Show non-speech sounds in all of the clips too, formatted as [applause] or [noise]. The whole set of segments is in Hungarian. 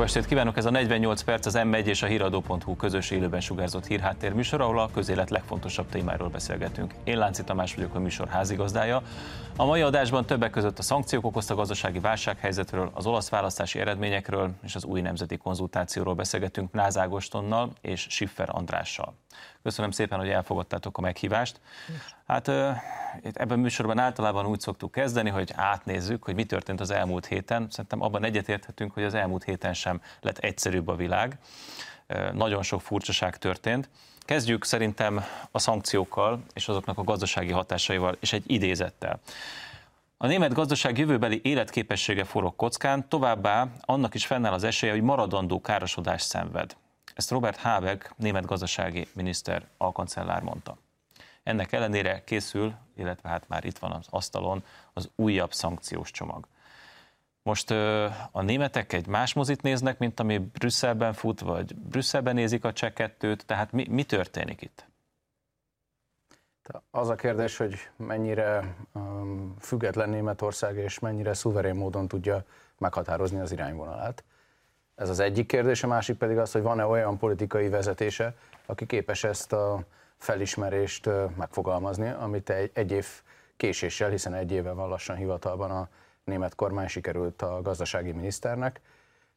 Jó estét kívánok! Ez a 48 perc az M1 és a híradó.hu közös élőben sugárzott hírháttér műsor, ahol a közélet legfontosabb témáról beszélgetünk. Én Lánci Tamás vagyok a műsor házigazdája. A mai adásban többek között a szankciók okozta gazdasági válsághelyzetről, az olasz választási eredményekről és az új nemzeti konzultációról beszélgetünk Náz Ágostonnal és Schiffer Andrással. Köszönöm szépen, hogy elfogadtátok a meghívást. Hát ebben a műsorban általában úgy szoktuk kezdeni, hogy átnézzük, hogy mi történt az elmúlt héten. Szerintem abban egyetérthetünk, hogy az elmúlt héten sem lett egyszerűbb a világ. Nagyon sok furcsaság történt. Kezdjük szerintem a szankciókkal és azoknak a gazdasági hatásaival és egy idézettel. A német gazdaság jövőbeli életképessége forog kockán, továbbá annak is fennáll az esélye, hogy maradandó károsodást szenved. Ezt Robert Habeck, német gazdasági miniszter, alkancellár mondta. Ennek ellenére készül, illetve hát már itt van az asztalon az újabb szankciós csomag. Most a németek egy más mozit néznek, mint ami Brüsszelben fut, vagy Brüsszelben nézik a cseh kettőt, tehát mi, mi történik itt? Az a kérdés, hogy mennyire független Németország és mennyire szuverén módon tudja meghatározni az irányvonalát. Ez az egyik kérdés, a másik pedig az, hogy van-e olyan politikai vezetése, aki képes ezt a felismerést megfogalmazni, amit egy, egy év késéssel, hiszen egy éve van lassan hivatalban a német kormány sikerült a gazdasági miniszternek.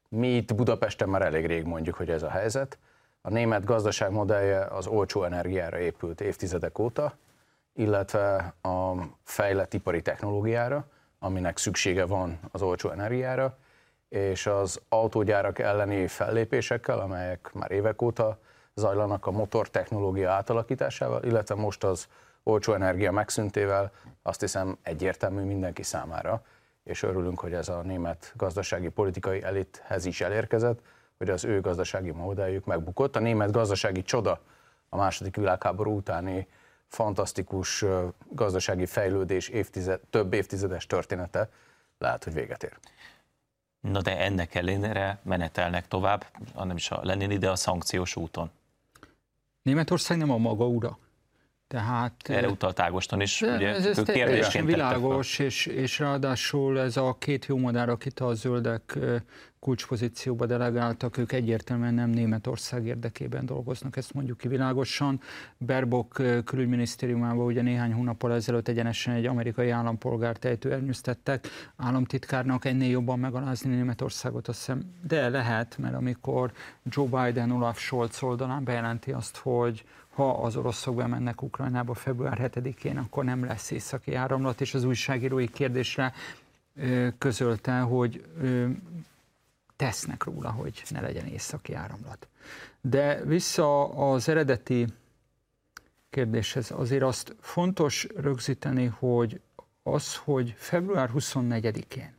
Mi itt Budapesten már elég rég mondjuk, hogy ez a helyzet. A német gazdaság modellje az olcsó energiára épült évtizedek óta, illetve a fejlett ipari technológiára, aminek szüksége van az olcsó energiára, és az autógyárak elleni fellépésekkel, amelyek már évek óta zajlanak a motor technológia átalakításával, illetve most az olcsó energia megszüntével, azt hiszem egyértelmű mindenki számára, és örülünk, hogy ez a német gazdasági politikai elithez is elérkezett, hogy az ő gazdasági modelljük megbukott. A német gazdasági csoda a második világháború utáni fantasztikus gazdasági fejlődés évtized, több évtizedes története lehet, hogy véget ér. Na de ennek ellenére menetelnek tovább, nem is a Lenin ide a szankciós úton. Németország nem a maga ura. Tehát, Erre utalt Ágoston is, ugye ez, ez teljesen világos, és, és ráadásul ez a két jó madár, akit a zöldek kulcspozícióba delegáltak, ők egyértelműen nem Németország érdekében dolgoznak, ezt mondjuk ki világosan. Berbok külügyminisztériumában ugye néhány hónappal ezelőtt egyenesen egy amerikai állampolgárt ejtőernyőztettek, államtitkárnak ennél jobban megalázni Németországot, azt hiszem, de lehet, mert amikor Joe Biden Olaf Scholz oldalán bejelenti azt, hogy ha az oroszok bemennek Ukrajnába február 7-én, akkor nem lesz északi áramlat, és az újságírói kérdésre közölte, hogy tesznek róla, hogy ne legyen északi áramlat. De vissza az eredeti kérdéshez, azért azt fontos rögzíteni, hogy az, hogy február 24-én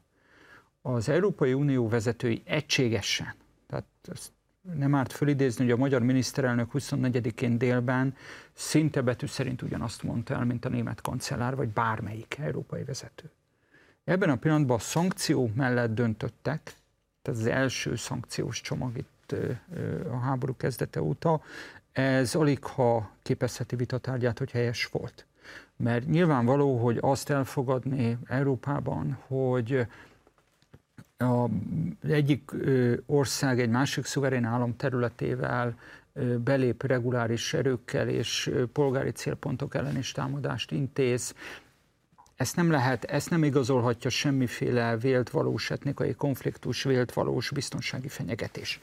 az Európai Unió vezetői egységesen, tehát ezt nem árt fölidézni, hogy a magyar miniszterelnök 24-én délben szinte betű szerint ugyanazt mondta el, mint a német kancellár, vagy bármelyik európai vezető. Ebben a pillanatban a szankció mellett döntöttek, tehát az első szankciós csomag itt a háború kezdete óta, ez alig ha képezheti vitatárgyát, hogy helyes volt. Mert nyilvánvaló, hogy azt elfogadni Európában, hogy a egyik ország egy másik szuverén állam területével belép reguláris erőkkel és polgári célpontok ellen is támadást intéz, ezt nem lehet, ezt nem igazolhatja semmiféle vélt valós etnikai konfliktus, vélt valós biztonsági fenyegetés.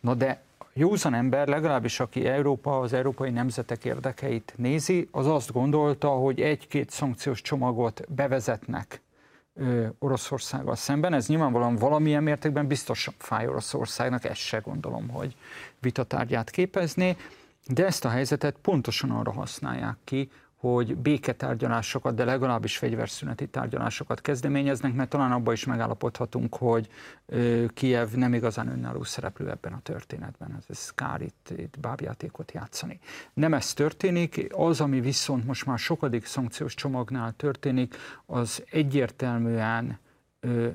Na de józan ember, legalábbis aki Európa, az európai nemzetek érdekeit nézi, az azt gondolta, hogy egy-két szankciós csomagot bevezetnek Oroszországgal szemben. Ez nyilvánvalóan valamilyen mértékben biztos fáj Oroszországnak, ezt se gondolom, hogy vitatárgyát képezni, de ezt a helyzetet pontosan arra használják ki, hogy béketárgyalásokat, de legalábbis fegyverszüneti tárgyalásokat kezdeményeznek, mert talán abban is megállapodhatunk, hogy Kiev nem igazán önálló szereplő ebben a történetben. Ez, ez kár itt, itt bábjátékot játszani. Nem ez történik, az, ami viszont most már sokadik szankciós csomagnál történik, az egyértelműen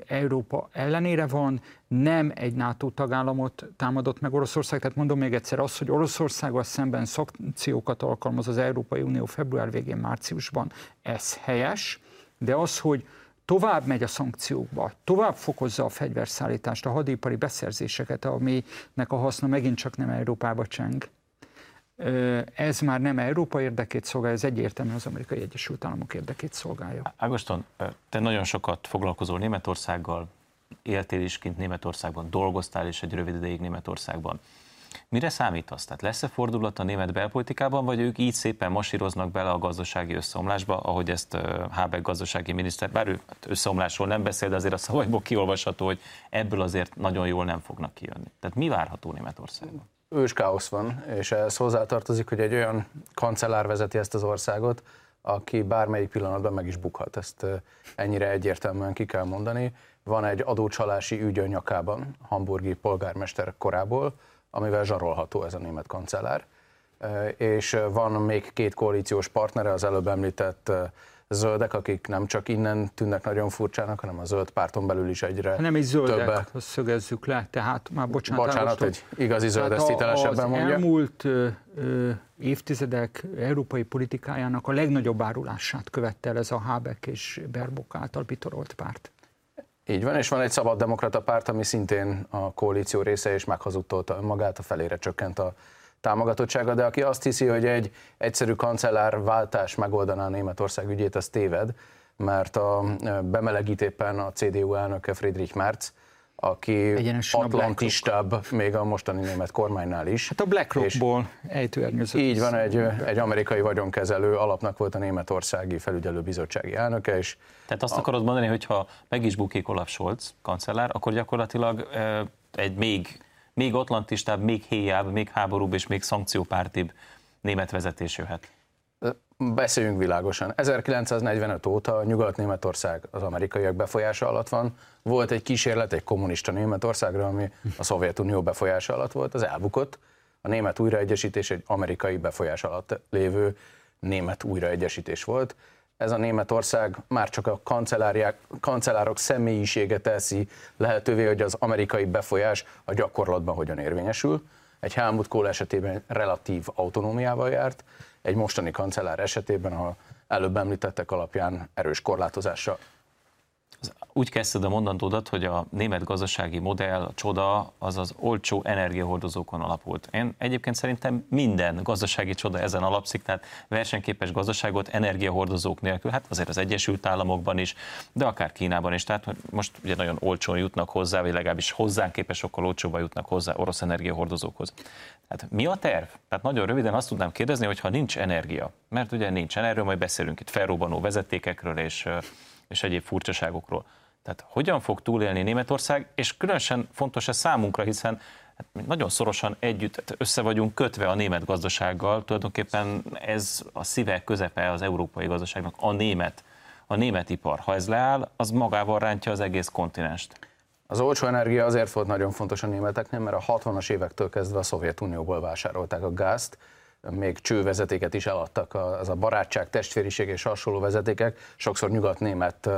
Európa ellenére van, nem egy NATO tagállamot támadott meg Oroszország, tehát mondom még egyszer az, hogy Oroszországgal szemben szankciókat alkalmaz az Európai Unió február végén, márciusban, ez helyes, de az, hogy tovább megy a szankciókba, tovább fokozza a fegyverszállítást, a hadipari beszerzéseket, aminek a haszna megint csak nem Európába cseng, ez már nem Európa érdekét szolgálja, ez egyértelműen az Amerikai Egyesült Államok érdekét szolgálja. Ágoston, te nagyon sokat foglalkozol Németországgal, éltél is kint Németországban, dolgoztál is egy rövid ideig Németországban. Mire számítasz? Tehát lesz-e fordulat a német belpolitikában, vagy ők így szépen masíroznak bele a gazdasági összeomlásba, ahogy ezt Habeck gazdasági miniszter, bár ő hát összeomlásról nem beszél, de azért a szavaiból kiolvasható, hogy ebből azért nagyon jól nem fognak kijönni. Tehát mi várható Németországban? Ős káosz van, és ez hozzátartozik, hogy egy olyan kancellár vezeti ezt az országot, aki bármelyik pillanatban meg is bukhat. Ezt ennyire egyértelműen ki kell mondani. Van egy adócsalási ügy a nyakában, hamburgi polgármester korából, amivel zsarolható ez a német kancellár. És van még két koalíciós partnere, az előbb említett zöldek, akik nem csak innen tűnnek nagyon furcsának, hanem a zöld párton belül is egyre Nem is zöldek, többek. azt szögezzük le, tehát már bocsánat. Bocsánat, egy igazi zöld ezt hitelesebben mondja. elmúlt ö, ö, évtizedek európai politikájának a legnagyobb árulását követte el ez a Habeck és Berbok által bitorolt párt. Így van, és van egy szabaddemokrata párt, ami szintén a koalíció része, és meghazudtolta magát, a felére csökkent a támogatottsága, de aki azt hiszi, hogy egy egyszerű kancellárváltás megoldaná a Németország ügyét, az téved, mert a bemelegít éppen a CDU elnöke Friedrich Merz, aki Egyenesen atlantistább a még a mostani német kormánynál is. Hát a BlackRockból ejtőernyőzött. Így van, egy, egy amerikai vagyonkezelő alapnak volt a németországi felügyelőbizottsági elnöke, és Tehát azt a... akarod mondani, hogy ha meg is bukik Olaf Scholz kancellár, akkor gyakorlatilag egy még még atlantistább, még héjább, még háborúbb és még szankciópártibb német vezetés jöhet? Beszéljünk világosan. 1945 óta Nyugat-Németország az amerikaiak befolyása alatt van. Volt egy kísérlet egy kommunista Németországra, ami a Szovjetunió befolyása alatt volt, az elbukott. A német újraegyesítés egy amerikai befolyás alatt lévő német újraegyesítés volt ez a Németország már csak a kancellárok személyisége teszi lehetővé, hogy az amerikai befolyás a gyakorlatban hogyan érvényesül. Egy Helmut Kohl esetében relatív autonómiával járt, egy mostani kancellár esetében, a előbb említettek alapján erős korlátozása úgy kezdted a mondandódat, hogy a német gazdasági modell, a csoda, az az olcsó energiahordozókon alapult. Én egyébként szerintem minden gazdasági csoda ezen alapszik, tehát versenyképes gazdaságot energiahordozók nélkül, hát azért az Egyesült Államokban is, de akár Kínában is, tehát most ugye nagyon olcsón jutnak hozzá, vagy legalábbis hozzánk képes sokkal olcsóban jutnak hozzá orosz energiahordozókhoz. Tehát mi a terv? Tehát nagyon röviden azt tudnám kérdezni, hogy ha nincs energia, mert ugye nincsen, erről majd beszélünk itt felrobbanó vezetékekről és és egyéb furcsaságokról. Tehát hogyan fog túlélni Németország, és különösen fontos ez számunkra, hiszen hát nagyon szorosan együtt össze vagyunk kötve a német gazdasággal, tulajdonképpen ez a szíve közepe az európai gazdaságnak, a német, a német ipar. Ha ez leáll, az magával rántja az egész kontinenst. Az olcsó energia azért volt nagyon fontos a németeknél, mert a 60-as évektől kezdve a Szovjetunióból vásárolták a gázt, még csővezetéket is eladtak, az a barátság, testvériség és hasonló vezetékek, sokszor nyugat-német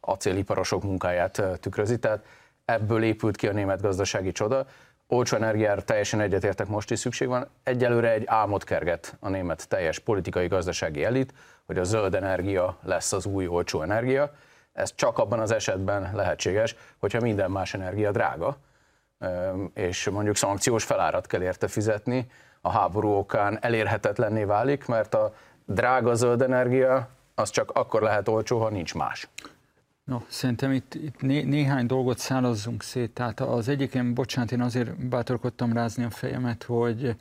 acéliparosok munkáját tükrözi, tehát ebből épült ki a német gazdasági csoda. Olcsó energiára teljesen egyetértek, most is szükség van. Egyelőre egy álmot kerget a német teljes politikai gazdasági elit, hogy a zöld energia lesz az új olcsó energia. Ez csak abban az esetben lehetséges, hogyha minden más energia drága, és mondjuk szankciós felárat kell érte fizetni, a háború okán elérhetetlenné válik, mert a drága zöld energia az csak akkor lehet olcsó, ha nincs más. No, szerintem itt, itt né, néhány dolgot szállazzunk szét. Tehát az egyiken, bocsánat, én azért bátorkodtam rázni a fejemet, hogy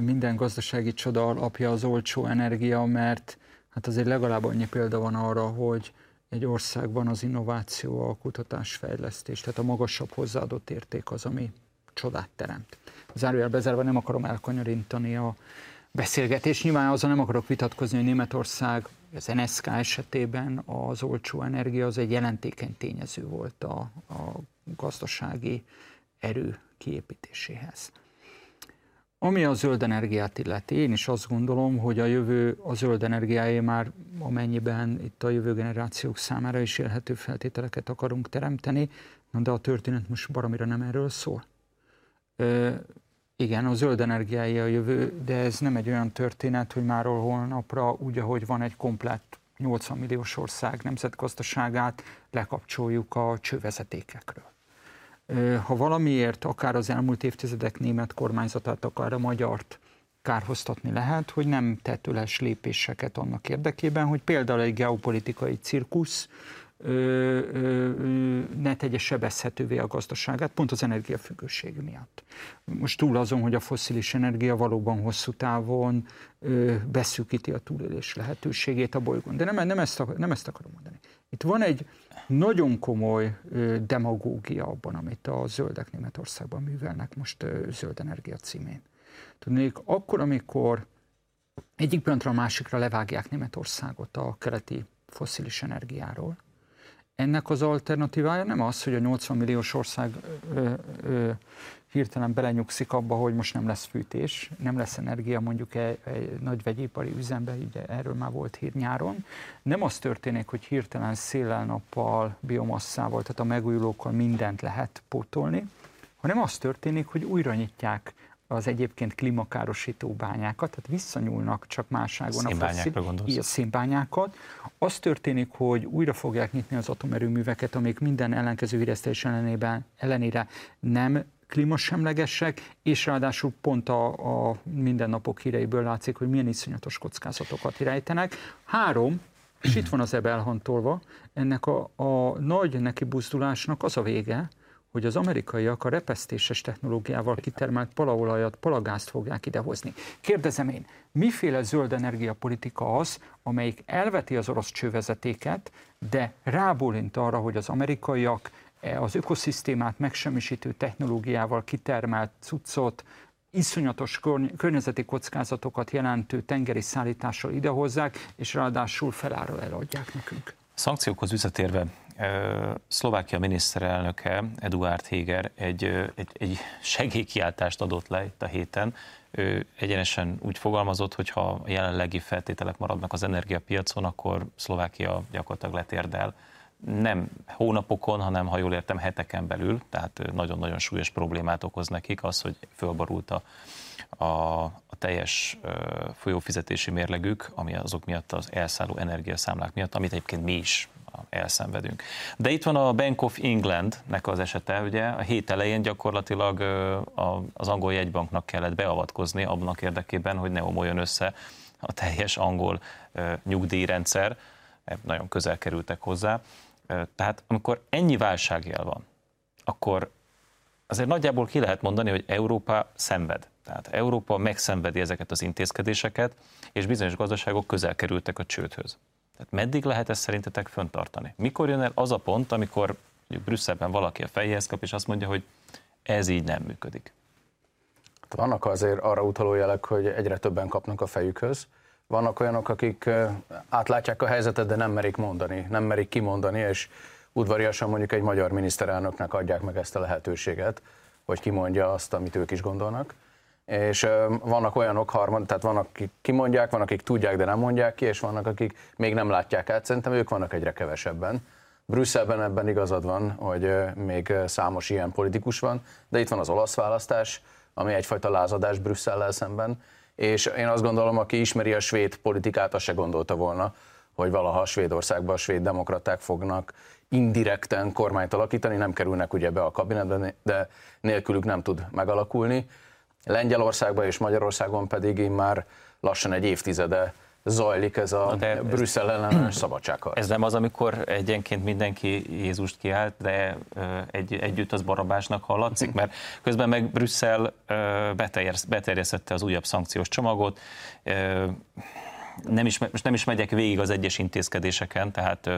minden gazdasági csoda alapja az olcsó energia, mert hát azért legalább annyi példa van arra, hogy egy országban az innováció, a kutatás, fejlesztés, tehát a magasabb hozzáadott érték az, ami csodát teremt zárójel bezárva nem akarom elkanyarintani a beszélgetés. Nyilván azon nem akarok vitatkozni, hogy Németország az NSK esetében az olcsó energia az egy jelentékeny tényező volt a, a gazdasági erő kiépítéséhez. Ami a zöld energiát illeti, én is azt gondolom, hogy a jövő a zöld energiáé már amennyiben itt a jövő generációk számára is élhető feltételeket akarunk teremteni, de a történet most baromira nem erről szól. Igen, a zöld energiái a jövő, de ez nem egy olyan történet, hogy máról holnapra, úgy, ahogy van egy komplett 80 milliós ország nemzetgazdaságát lekapcsoljuk a csővezetékekről. Ha valamiért akár az elmúlt évtizedek német kormányzatát, akár a magyart kárhoztatni lehet, hogy nem tetőles lépéseket annak érdekében, hogy például egy geopolitikai cirkusz ö, ö, ne tegye sebezhetővé a gazdaságát, pont az energiafüggőség miatt. Most túl azon, hogy a foszilis energia valóban hosszú távon ö, beszűkíti a túlélés lehetőségét a bolygón. De nem, nem, ezt, nem ezt akarom mondani. Itt van egy nagyon komoly ö, demagógia abban, amit a zöldek Németországban művelnek most ö, zöld energia címén. Tudnék, akkor, amikor egyik pillanatra a másikra levágják Németországot a keleti foszilis energiáról, ennek az alternatívája nem az, hogy a 80 milliós ország ö, ö, hirtelen belenyugszik abba, hogy most nem lesz fűtés, nem lesz energia mondjuk egy, egy nagy vegyipari üzembe, ugye erről már volt hír nyáron. Nem az történik, hogy hirtelen széllel, nappal, biomasszával, tehát a megújulókkal mindent lehet pótolni, hanem az történik, hogy újra nyitják az egyébként klímakárosító bányákat, tehát visszanyúlnak csak másságon a fosszil, a szénbányákat. Az történik, hogy újra fogják nyitni az atomerőműveket, amik minden ellenkező híresztelés ellenében, ellenére nem klímasemlegesek, és ráadásul pont a, a mindennapok híreiből látszik, hogy milyen iszonyatos kockázatokat irányítenek. Három, és itt van az ebe elhantolva, ennek a, a nagy neki buzdulásnak az a vége, hogy az amerikaiak a repesztéses technológiával kitermelt palaolajat, palagázt fogják idehozni. Kérdezem én, miféle zöld energiapolitika az, amelyik elveti az orosz csővezetéket, de rábólint arra, hogy az amerikaiak e, az ökoszisztémát megsemmisítő technológiával kitermelt cuccot, iszonyatos környezeti kockázatokat jelentő tengeri szállítással idehozzák, és ráadásul felára eladják nekünk. Szankciókhoz visszatérve, Szlovákia miniszterelnöke Eduard Heger egy, egy, egy segélykiáltást adott le itt a héten. Ő egyenesen úgy fogalmazott, hogy ha a jelenlegi feltételek maradnak az energiapiacon, akkor Szlovákia gyakorlatilag letérdel. Nem hónapokon, hanem ha jól értem, heteken belül, tehát nagyon-nagyon súlyos problémát okoz nekik az, hogy fölbarult a, a, a teljes folyófizetési mérlegük, ami azok miatt az elszálló energiaszámlák miatt, amit egyébként mi is elszenvedünk. De itt van a Bank of Englandnek az esete, ugye a hét elején gyakorlatilag az angol jegybanknak kellett beavatkozni abnak érdekében, hogy ne omoljon össze a teljes angol nyugdíjrendszer, nagyon közel kerültek hozzá. Tehát amikor ennyi válságjel van, akkor azért nagyjából ki lehet mondani, hogy Európa szenved. Tehát Európa megszenvedi ezeket az intézkedéseket, és bizonyos gazdaságok közel kerültek a csődhöz. Tehát meddig lehet ezt szerintetek föntartani? Mikor jön el az a pont, amikor mondjuk Brüsszelben valaki a fejéhez kap, és azt mondja, hogy ez így nem működik? Hát vannak azért arra utaló jelek, hogy egyre többen kapnak a fejükhöz. Vannak olyanok, akik átlátják a helyzetet, de nem merik mondani, nem merik kimondani, és udvariasan mondjuk egy magyar miniszterelnöknek adják meg ezt a lehetőséget, hogy kimondja azt, amit ők is gondolnak és vannak olyanok harmad, tehát vannak, akik kimondják, vannak, akik tudják, de nem mondják ki, és vannak, akik még nem látják át. Szerintem ők vannak egyre kevesebben. Brüsszelben ebben igazad van, hogy még számos ilyen politikus van, de itt van az olasz választás, ami egyfajta lázadás Brüsszellel szemben, és én azt gondolom, aki ismeri a svéd politikát, azt se gondolta volna, hogy valaha Svédországban a svéd demokraták fognak indirekten kormányt alakítani, nem kerülnek ugye be a kabinetbe, de nélkülük nem tud megalakulni. Lengyelországban és Magyarországon pedig már lassan egy évtizede zajlik ez a de Brüsszel ellenes szabadságharc. Ez nem az, amikor egyenként mindenki Jézust kiállt, de egy, együtt az barabásnak hallatszik, mert közben meg Brüsszel beterjesztette az újabb szankciós csomagot, nem is, most nem is megyek végig az egyes intézkedéseken, tehát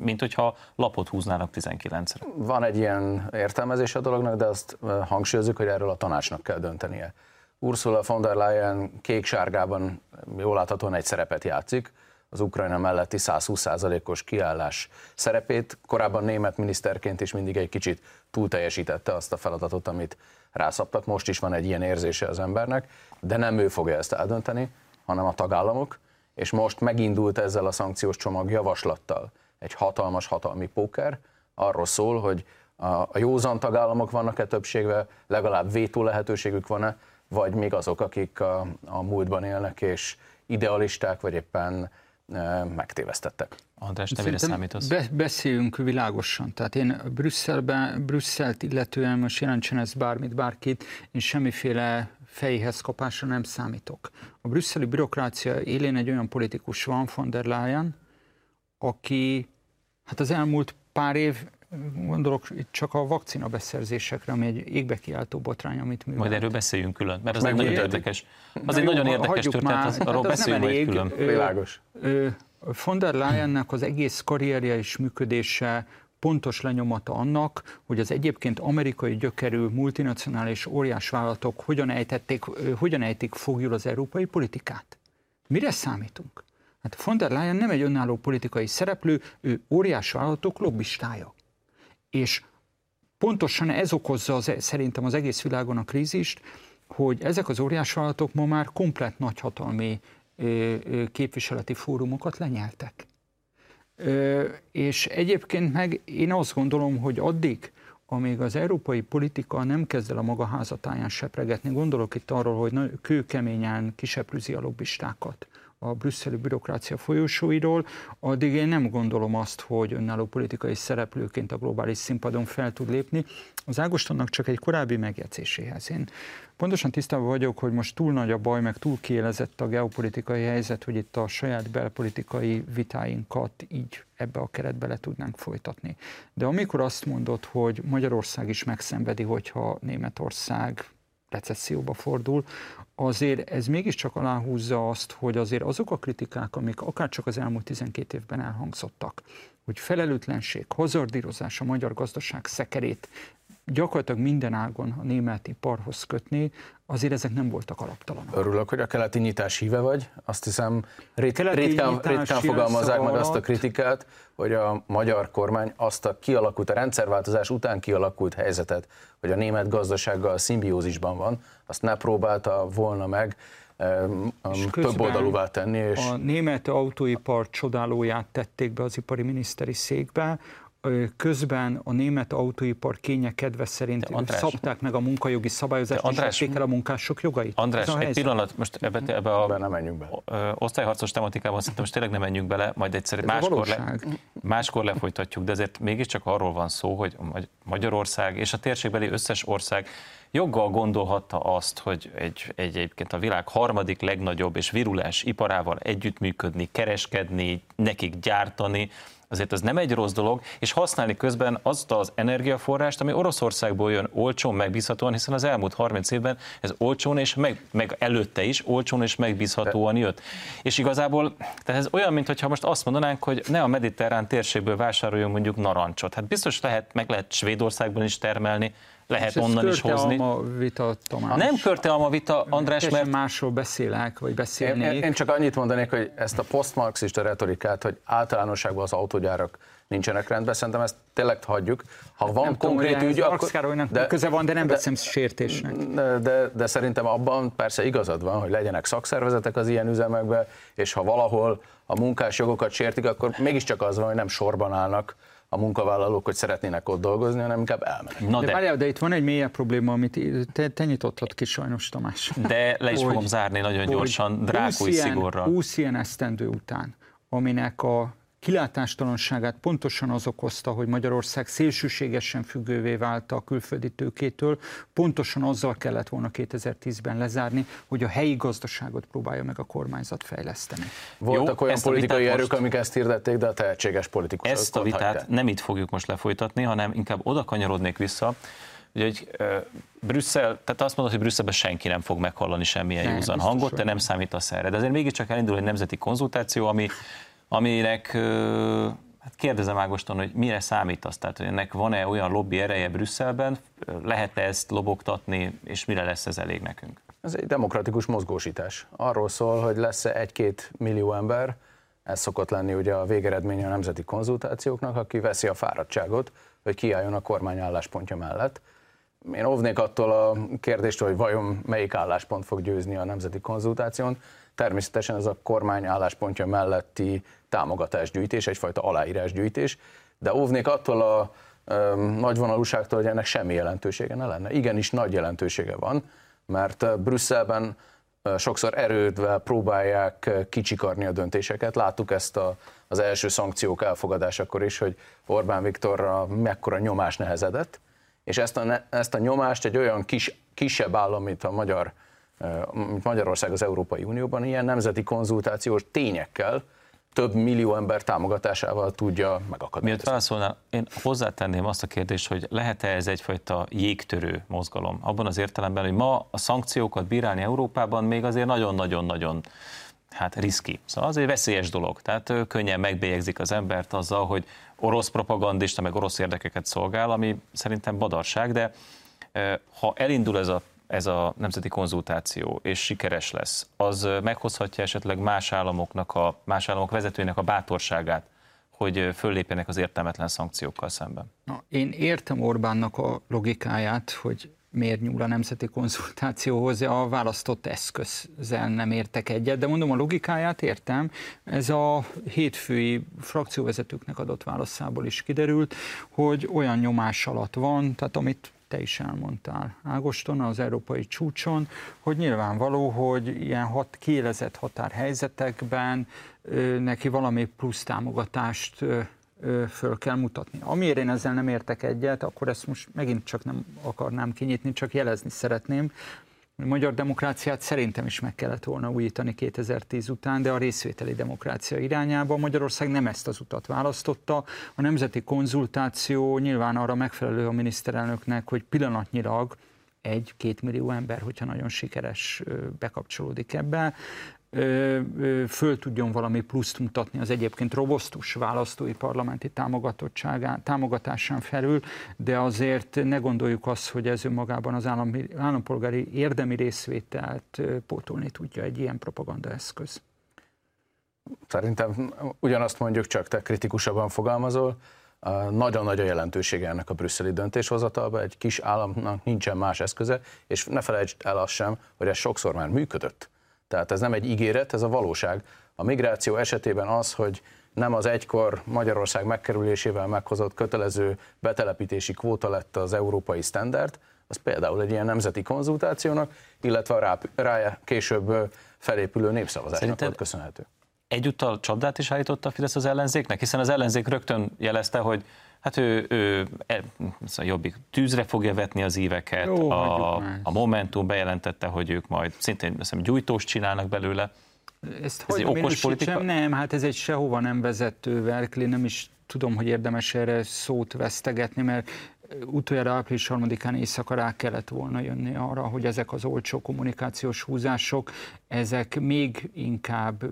mint hogyha lapot húznának 19-re. Van egy ilyen értelmezés a dolognak, de azt hangsúlyozzuk, hogy erről a tanácsnak kell döntenie. Ursula von der Leyen kék-sárgában jól láthatóan egy szerepet játszik, az Ukrajna melletti 120%-os kiállás szerepét. Korábban német miniszterként is mindig egy kicsit túl teljesítette azt a feladatot, amit rászaptak. Most is van egy ilyen érzése az embernek, de nem ő fogja ezt eldönteni, hanem a tagállamok, és most megindult ezzel a szankciós csomag javaslattal egy hatalmas hatalmi póker, arról szól, hogy a józan tagállamok vannak-e többségben, legalább vétó lehetőségük van-e, vagy még azok, akik a, a múltban élnek, és idealisták, vagy éppen megtévesztettek. András, te mire számítasz? Be, beszéljünk világosan. Tehát én Brüsszelben, Brüsszelt illetően most jelentsen ez bármit, bárkit, én semmiféle fejhez kapásra nem számítok. A brüsszeli bürokrácia élén egy olyan politikus van, von der Leyen, aki hát az elmúlt pár év gondolok itt csak a vakcina beszerzésekre, ami egy égbe kiáltó botrány, amit művelt. Majd erről beszéljünk külön, mert az egy nagyon érdekes. Az egy nagyon érdekes történet, az, arról hát beszéljünk majd külön. Világos. Von der Leyennek az egész karrierje és működése pontos lenyomata annak, hogy az egyébként amerikai gyökerű multinacionális óriásvállalatok hogyan, ejtették, hogyan ejtik fogjul az európai politikát. Mire számítunk? Hát von der Leyen nem egy önálló politikai szereplő, ő óriás vállalatok lobbistája. És pontosan ez okozza az, szerintem az egész világon a krízist, hogy ezek az óriás vállalatok ma már komplet nagyhatalmi képviseleti fórumokat lenyeltek. És egyébként meg én azt gondolom, hogy addig, amíg az európai politika nem kezd el a maga házatáján sepregetni, gondolok itt arról, hogy kőkeményen kiseprűzi a lobbistákat, a brüsszeli bürokrácia folyosóiról, addig én nem gondolom azt, hogy önálló politikai szereplőként a globális színpadon fel tud lépni. Az Ágostonnak csak egy korábbi megjegyzéséhez. Én pontosan tisztában vagyok, hogy most túl nagy a baj, meg túl kielezett a geopolitikai helyzet, hogy itt a saját belpolitikai vitáinkat így ebbe a keretbe le tudnánk folytatni. De amikor azt mondod, hogy Magyarország is megszenvedi, hogyha Németország recesszióba fordul, azért ez mégiscsak aláhúzza azt, hogy azért azok a kritikák, amik akár csak az elmúlt 12 évben elhangzottak, hogy felelőtlenség, hazardírozás a magyar gazdaság szekerét gyakorlatilag minden ágon a német iparhoz kötni, azért ezek nem voltak alaptalanok. Örülök, hogy a keleti nyitás híve vagy. Azt hiszem, rit, ritkán, ritkán fogalmazzák meg azt a kritikát, hogy a magyar kormány azt a kialakult, a rendszerváltozás után kialakult helyzetet, hogy a német gazdasággal szimbiózisban van, azt ne próbálta volna meg több oldalúvá tenni. És... A német autóipar csodálóját tették be az ipari miniszteri székbe, közben a német autóipar kénye kedve szerint András, szabták meg a munkajogi szabályozást, András, és el a munkások jogait. András, egy helyzet. pillanat, most ebbe, ebbe a nem menjünk bele. osztályharcos tematikában szerintem most tényleg nem menjünk bele, majd egyszer máskor, le, máskor lefolytatjuk, de ezért mégiscsak arról van szó, hogy Magyarország és a térségbeli összes ország joggal gondolhatta azt, hogy egy, egy egyébként a világ harmadik legnagyobb és virulás iparával együttműködni, kereskedni, nekik gyártani, azért ez nem egy rossz dolog, és használni közben azt az energiaforrást, ami Oroszországból jön olcsón, megbízhatóan, hiszen az elmúlt 30 évben ez olcsón és meg, meg előtte is olcsón és megbízhatóan jött. És igazából, tehát ez olyan, mintha most azt mondanánk, hogy ne a mediterrán térségből vásároljunk mondjuk narancsot. Hát biztos lehet, meg lehet Svédországban is termelni, lehet és onnan is hozni. Alma vita, Tamás. Nem alma vita, András, mert... másról beszélek, vagy beszélnék. Én, én csak annyit mondanék, hogy ezt a posztmarxista retorikát, hogy általánosságban az autógyárak nincsenek rendben, szerintem ezt tényleg hagyjuk. Ha van nem konkrét tudom, ügy, akkor... Károlynak de, köze van, de nem veszem sértésnek. De, de, de szerintem abban persze igazad van, hogy legyenek szakszervezetek az ilyen üzemekben, és ha valahol a munkás jogokat sértik, akkor mégiscsak az van, hogy nem sorban állnak a munkavállalók, hogy szeretnének ott dolgozni, hanem inkább elmennek. Na de, de, várjál, de itt van egy mélyebb probléma, amit te, te nyitottad ki sajnos, Tamás. De le is hogy, fogom zárni nagyon gyorsan, drákúj szigorral. 20 ilyen esztendő után, aminek a kilátástalanságát pontosan az okozta, hogy Magyarország szélsőségesen függővé vált a külföldi tőkétől, pontosan azzal kellett volna 2010-ben lezárni, hogy a helyi gazdaságot próbálja meg a kormányzat fejleszteni. Voltak Jó, olyan politikai erők, most... amik ezt hirdették, de a tehetséges politikusok Ezt a vitát hagyták. nem itt fogjuk most lefolytatni, hanem inkább oda kanyarodnék vissza, Ugye, hogy Brüsszel, tehát azt mondod, hogy Brüsszelben senki nem fog meghallani semmilyen józan hangot, te nem számítasz erre. De azért mégiscsak elindul egy nemzeti konzultáció, ami aminek hát kérdezem Ágoston, hogy mire számítasz? Tehát, hogy ennek van-e olyan lobby ereje Brüsszelben, lehet-e ezt lobogtatni, és mire lesz ez elég nekünk? Ez egy demokratikus mozgósítás. Arról szól, hogy lesz-e egy-két millió ember, ez szokott lenni ugye a végeredménye a nemzeti konzultációknak, aki veszi a fáradtságot, hogy kiálljon a kormány álláspontja mellett. Én óvnék attól a kérdéstől, hogy vajon melyik álláspont fog győzni a nemzeti konzultáción. Természetesen ez a kormány álláspontja melletti támogatásgyűjtés, egyfajta aláírásgyűjtés, de óvnék attól a nagyvonalúságtól, hogy ennek semmi jelentősége ne lenne. Igenis nagy jelentősége van, mert Brüsszelben sokszor erődvel próbálják kicsikarni a döntéseket. Láttuk ezt a, az első szankciók elfogadásakor is, hogy Orbán Viktorra mekkora nyomás nehezedett, és ezt a, ezt a nyomást egy olyan kis, kisebb állam, mint a Magyar, mint Magyarország az Európai Unióban, ilyen nemzeti konzultációs tényekkel, több millió ember támogatásával tudja megakadályozni. Miért válaszolnál, én hozzátenném azt a kérdést, hogy lehet-e ez egyfajta jégtörő mozgalom? Abban az értelemben, hogy ma a szankciókat bírálni Európában még azért nagyon-nagyon-nagyon hát riszki. Szóval az egy veszélyes dolog. Tehát könnyen megbélyegzik az embert azzal, hogy orosz propagandista, meg orosz érdekeket szolgál, ami szerintem badarság, de ha elindul ez a ez a nemzeti konzultáció, és sikeres lesz, az meghozhatja esetleg más államoknak, a, más államok vezetőinek a bátorságát, hogy föllépjenek az értelmetlen szankciókkal szemben? Na, én értem Orbánnak a logikáját, hogy miért nyúl a nemzeti konzultációhoz, a választott eszközzel nem értek egyet, de mondom, a logikáját értem. Ez a hétfői frakcióvezetőknek adott válaszából is kiderült, hogy olyan nyomás alatt van, tehát amit te is elmondtál Ágoston az európai csúcson, hogy nyilvánvaló, hogy ilyen hat, kiélezett határhelyzetekben ö, neki valami plusz támogatást ö, föl kell mutatni. Amiért én ezzel nem értek egyet, akkor ezt most megint csak nem akarnám kinyitni, csak jelezni szeretném, a magyar demokráciát szerintem is meg kellett volna újítani 2010 után, de a részvételi demokrácia irányába Magyarország nem ezt az utat választotta. A nemzeti konzultáció nyilván arra megfelelő a miniszterelnöknek, hogy pillanatnyilag egy-két millió ember, hogyha nagyon sikeres bekapcsolódik ebbe, föl tudjon valami pluszt mutatni az egyébként robosztus választói parlamenti támogatottságán, támogatásán felül, de azért ne gondoljuk azt, hogy ez önmagában az állampolgári érdemi részvételt pótolni tudja egy ilyen propagandaeszköz. Szerintem ugyanazt mondjuk, csak te kritikusabban fogalmazol. Nagyon nagy a jelentősége ennek a brüsszeli döntéshozatalba, egy kis államnak nincsen más eszköze, és ne felejtsd el azt sem, hogy ez sokszor már működött tehát ez nem egy ígéret, ez a valóság. A migráció esetében az, hogy nem az egykor Magyarország megkerülésével meghozott kötelező betelepítési kvóta lett az európai standard, az például egy ilyen nemzeti konzultációnak, illetve a rá, rá később felépülő népszavazásnak Szerinted volt köszönhető. Egyúttal csapdát is állította a Fidesz az ellenzéknek, hiszen az ellenzék rögtön jelezte, hogy hát ő, ő e, szóval jobbik tűzre fogja vetni az éveket, Jó, a, a Momentum bejelentette, hogy ők majd szintén hiszem, gyújtóst csinálnak belőle. Ezt ez hogy egy okos politika? Nem, hát ez egy sehova nem vezető verkli, nem is tudom, hogy érdemes erre szót vesztegetni, mert utoljára április 3-án éjszaka rá kellett volna jönni arra, hogy ezek az olcsó kommunikációs húzások, ezek még inkább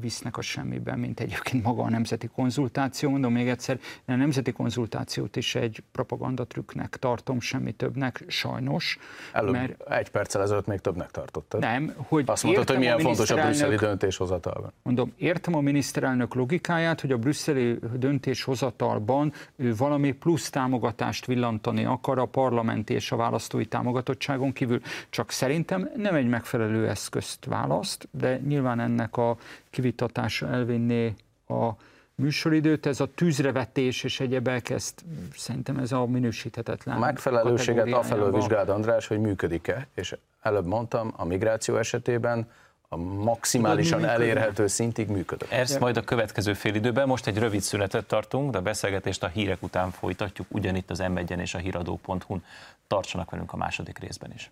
visznek a semmiben, mint egyébként maga a nemzeti konzultáció. Mondom még egyszer, a nemzeti konzultációt is egy propagandatrükknek tartom, semmi többnek, sajnos. Előbb mert, egy perccel ezelőtt még többnek tartottad. Nem, hogy Azt mondtad, hogy milyen fontos a brüsszeli döntéshozatalban. Mondom, értem a miniszterelnök logikáját, hogy a brüsszeli döntéshozatalban ő valami plusz támogatást villantani akar a parlamenti és a választói támogatottságon kívül. Csak szerintem nem egy megfelelő eszközt választ, de nyilván ennek a kivitatása elvinné a műsoridőt, ez a tűzrevetés és egyebek, ezt szerintem ez a minősíthetetlen. A megfelelőséget afelől vizsgáld, András, hogy működik-e, és előbb mondtam, a migráció esetében a maximálisan elérhető szintig működött. Ezt majd a következő fél időben, most egy rövid szünetet tartunk, de a beszélgetést a hírek után folytatjuk, ugyanitt az m és a híradó.hu-n. Tartsanak velünk a második részben is.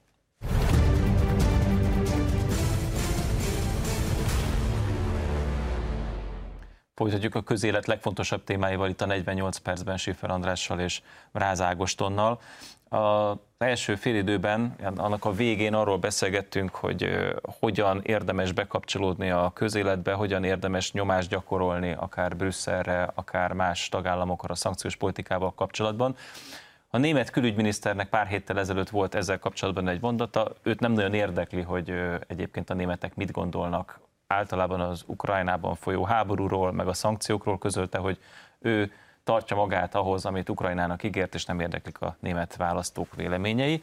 Folytatjuk a közélet legfontosabb témáival itt a 48 percben Sifer Andrással és Ráz Ágostonnal. Az első félidőben, annak a végén arról beszélgettünk, hogy hogyan érdemes bekapcsolódni a közéletbe, hogyan érdemes nyomást gyakorolni akár Brüsszelre, akár más tagállamokra a szankciós politikával kapcsolatban. A német külügyminiszternek pár héttel ezelőtt volt ezzel kapcsolatban egy mondata, őt nem nagyon érdekli, hogy egyébként a németek mit gondolnak általában az Ukrajnában folyó háborúról, meg a szankciókról közölte, hogy ő tartja magát ahhoz, amit Ukrajnának ígért, és nem érdeklik a német választók véleményei.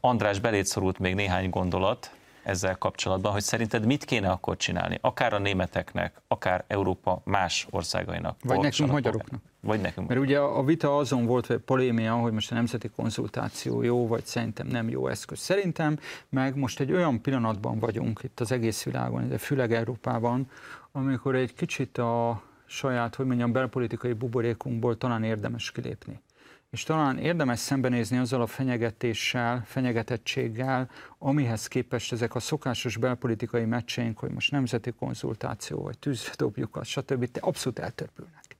András belét szorult még néhány gondolat ezzel kapcsolatban, hogy szerinted mit kéne akkor csinálni, akár a németeknek, akár Európa más országainak. Vagy nekünk magyaroknak. Vagy nekünk. Mert ugye a vita azon volt, vagy polémia, hogy most a nemzeti konzultáció jó, vagy szerintem nem jó eszköz. Szerintem meg most egy olyan pillanatban vagyunk itt az egész világon, de főleg Európában, amikor egy kicsit a saját, hogy mondjam, belpolitikai buborékunkból talán érdemes kilépni. És talán érdemes szembenézni azzal a fenyegetéssel, fenyegetettséggel, amihez képest ezek a szokásos belpolitikai meccseink, hogy most nemzeti konzultáció, vagy tűzre dobjuk azt, stb. abszolút eltörpülnek.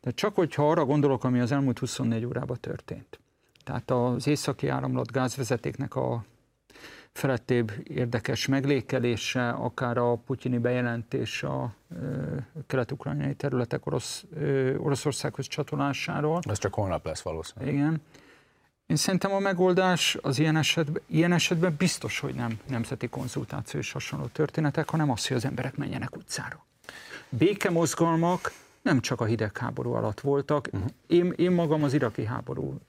De csak hogyha arra gondolok, ami az elmúlt 24 órában történt. Tehát az északi áramlat gázvezetéknek a felettébb érdekes meglékelése, akár a putyini bejelentés a kelet-ukrajnai területek orosz, Oroszországhoz csatolásáról. Ez csak holnap lesz valószínűleg. Igen. Én szerintem a megoldás az ilyen esetben, ilyen esetben biztos, hogy nem nemzeti konzultáció és hasonló történetek, hanem az, hogy az emberek menjenek utcára. Békemozgalmak nem csak a hidegháború alatt voltak. Uh-huh. Én, én magam az iraki háború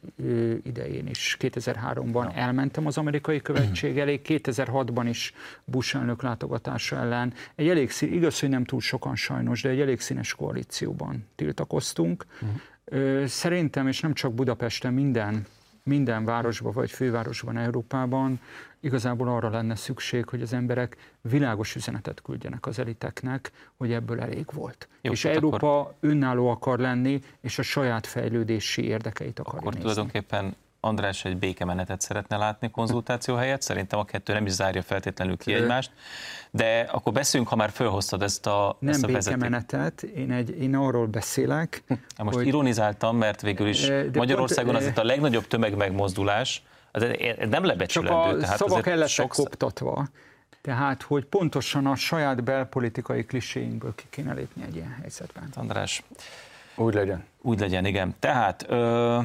idején is 2003-ban no. elmentem az amerikai követség elé, 2006-ban is Bush elnök látogatása ellen. Egy elég szín, igaz, hogy nem túl sokan sajnos, de egy elég színes koalícióban tiltakoztunk. Uh-huh. Szerintem, és nem csak Budapesten, minden minden városban vagy fővárosban Európában igazából arra lenne szükség, hogy az emberek világos üzenetet küldjenek az eliteknek, hogy ebből elég volt. Jó, és Európa akkor... önálló akar lenni, és a saját fejlődési érdekeit akar Akkor nézni. tulajdonképpen András egy békemenetet szeretne látni konzultáció helyett, szerintem a kettő nem is zárja feltétlenül ki egymást, de akkor beszéljünk, ha már felhoztad ezt a Nem ezt a békemenetet, én, egy, én arról beszélek. [laughs] Na most hogy... ironizáltam, mert végül is Magyarországon pont, az itt a legnagyobb tömegmegmozdulás, az nem lebecsülendő. Csak a tehát szavak el sok... koptatva. Tehát, hogy pontosan a saját belpolitikai kliséinkből ki kéne lépni egy ilyen helyzetben. András. Úgy legyen. Úgy legyen, igen. Tehát ö,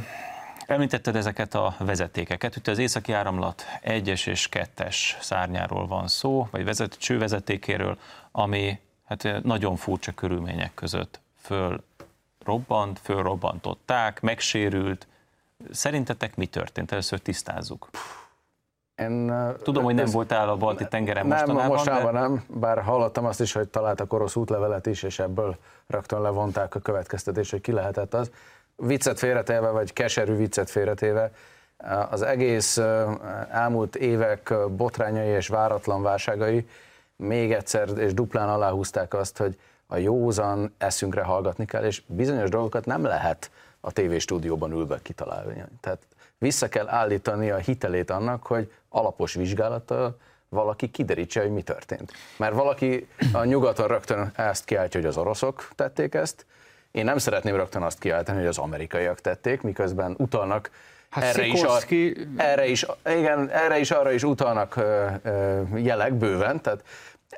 Említetted ezeket a vezetékeket. Itt az északi áramlat 1-es és 2-es szárnyáról van szó, vagy vezet, csővezetékéről, ami hát nagyon furcsa körülmények között föl robbant, fölrobbantották, megsérült. Szerintetek mi történt? Először tisztázzuk. Én, Tudom, hogy nem ez, voltál a balti tengeren nem, mostanában. mostanában de... nem, bár hallottam azt is, hogy találtak orosz útlevelet is, és ebből rögtön levonták a következtetés, hogy ki lehetett az viccet félretéve, vagy keserű viccet félretéve, az egész elmúlt évek botrányai és váratlan válságai még egyszer és duplán aláhúzták azt, hogy a józan eszünkre hallgatni kell, és bizonyos dolgokat nem lehet a tévéstúdióban ülve kitalálni. Tehát vissza kell állítani a hitelét annak, hogy alapos vizsgálattal valaki kiderítse, hogy mi történt. Mert valaki a nyugaton rögtön ezt kiáltja, hogy az oroszok tették ezt, én nem szeretném rögtön azt kiáltani, hogy az amerikaiak tették, miközben utalnak Hát erre, is, ar, erre, is, igen, erre is, arra is utalnak ö, ö, jelek bőven, tehát